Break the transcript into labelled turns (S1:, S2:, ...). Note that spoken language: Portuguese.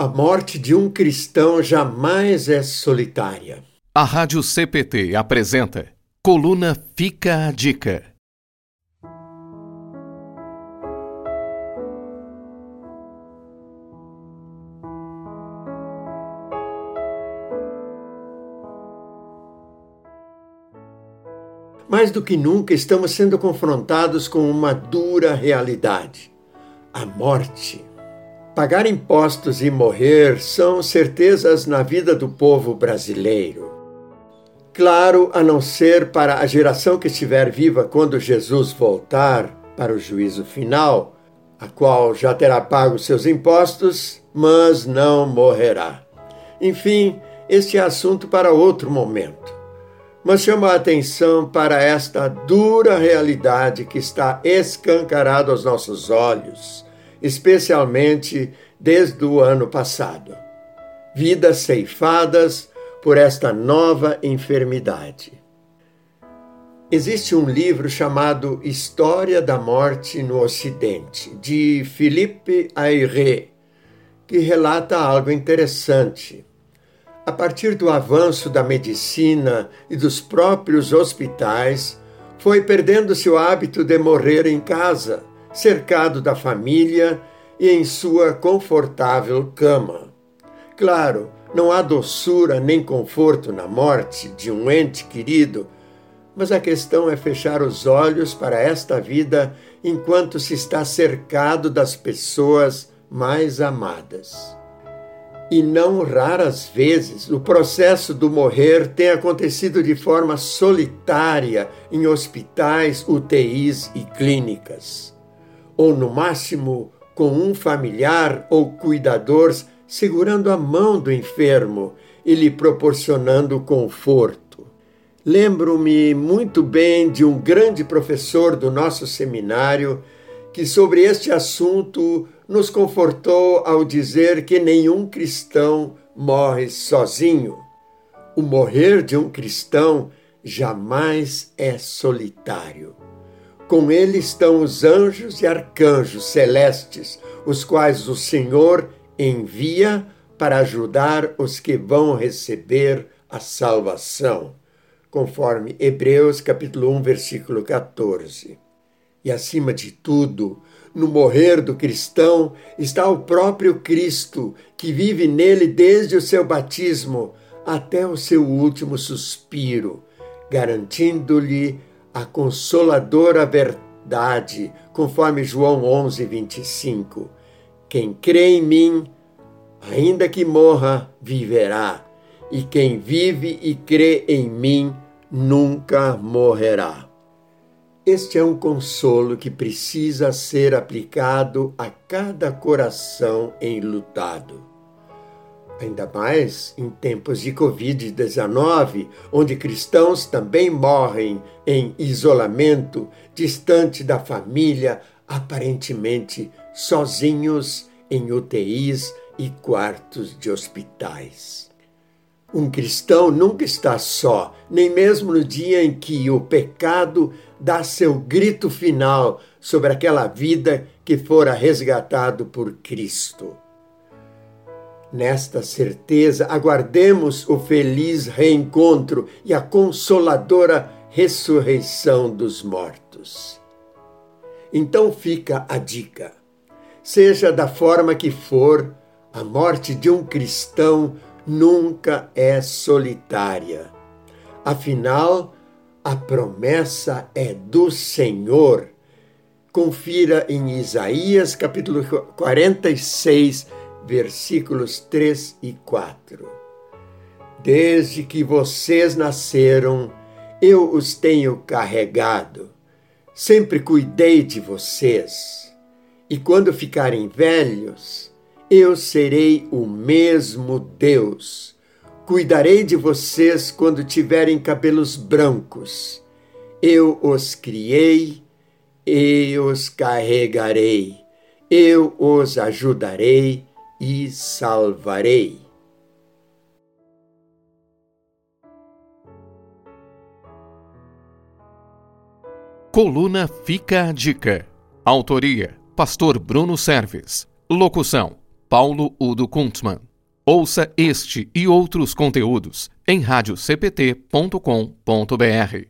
S1: A morte de um cristão jamais é solitária.
S2: A Rádio CPT apresenta Coluna Fica a Dica.
S1: Mais do que nunca, estamos sendo confrontados com uma dura realidade: a morte. Pagar impostos e morrer são certezas na vida do povo brasileiro. Claro, a não ser para a geração que estiver viva quando Jesus voltar para o juízo final, a qual já terá pago seus impostos, mas não morrerá. Enfim, este é assunto para outro momento mas chama a atenção para esta dura realidade que está escancarada aos nossos olhos, especialmente desde o ano passado. Vidas ceifadas por esta nova enfermidade. Existe um livro chamado História da Morte no Ocidente, de Philippe Ayre, que relata algo interessante a partir do avanço da medicina e dos próprios hospitais, foi perdendo-se o hábito de morrer em casa, cercado da família e em sua confortável cama. Claro, não há doçura nem conforto na morte de um ente querido, mas a questão é fechar os olhos para esta vida enquanto se está cercado das pessoas mais amadas. E não raras vezes o processo do morrer tem acontecido de forma solitária em hospitais, UTIs e clínicas. Ou, no máximo, com um familiar ou cuidador segurando a mão do enfermo e lhe proporcionando conforto. Lembro-me muito bem de um grande professor do nosso seminário que, sobre este assunto, nos confortou ao dizer que nenhum cristão morre sozinho. O morrer de um cristão jamais é solitário. Com ele estão os anjos e arcanjos celestes, os quais o Senhor envia para ajudar os que vão receber a salvação, conforme Hebreus capítulo 1, versículo 14. E acima de tudo, no morrer do cristão está o próprio Cristo, que vive nele desde o seu batismo até o seu último suspiro, garantindo-lhe a consoladora verdade, conforme João 11, 25. Quem crê em mim, ainda que morra, viverá, e quem vive e crê em mim, nunca morrerá. Este é um consolo que precisa ser aplicado a cada coração enlutado. Ainda mais em tempos de Covid-19, onde cristãos também morrem em isolamento, distante da família, aparentemente sozinhos em UTIs e quartos de hospitais. Um cristão nunca está só, nem mesmo no dia em que o pecado dá seu grito final sobre aquela vida que fora resgatado por Cristo. Nesta certeza, aguardemos o feliz reencontro e a consoladora ressurreição dos mortos. Então fica a dica: seja da forma que for, a morte de um cristão nunca é solitária. Afinal, a promessa é do Senhor. Confira em Isaías capítulo 46, versículos 3 e 4. Desde que vocês nasceram, eu os tenho carregado. Sempre cuidei de vocês. E quando ficarem velhos, eu serei o mesmo Deus. Cuidarei de vocês quando tiverem cabelos brancos. Eu os criei e os carregarei. Eu os ajudarei e salvarei.
S2: Coluna Fica a Dica. Autoria: Pastor Bruno Serves. Locução: Paulo Udo Kuntzmann. Ouça este e outros conteúdos em radiocpt.com.br.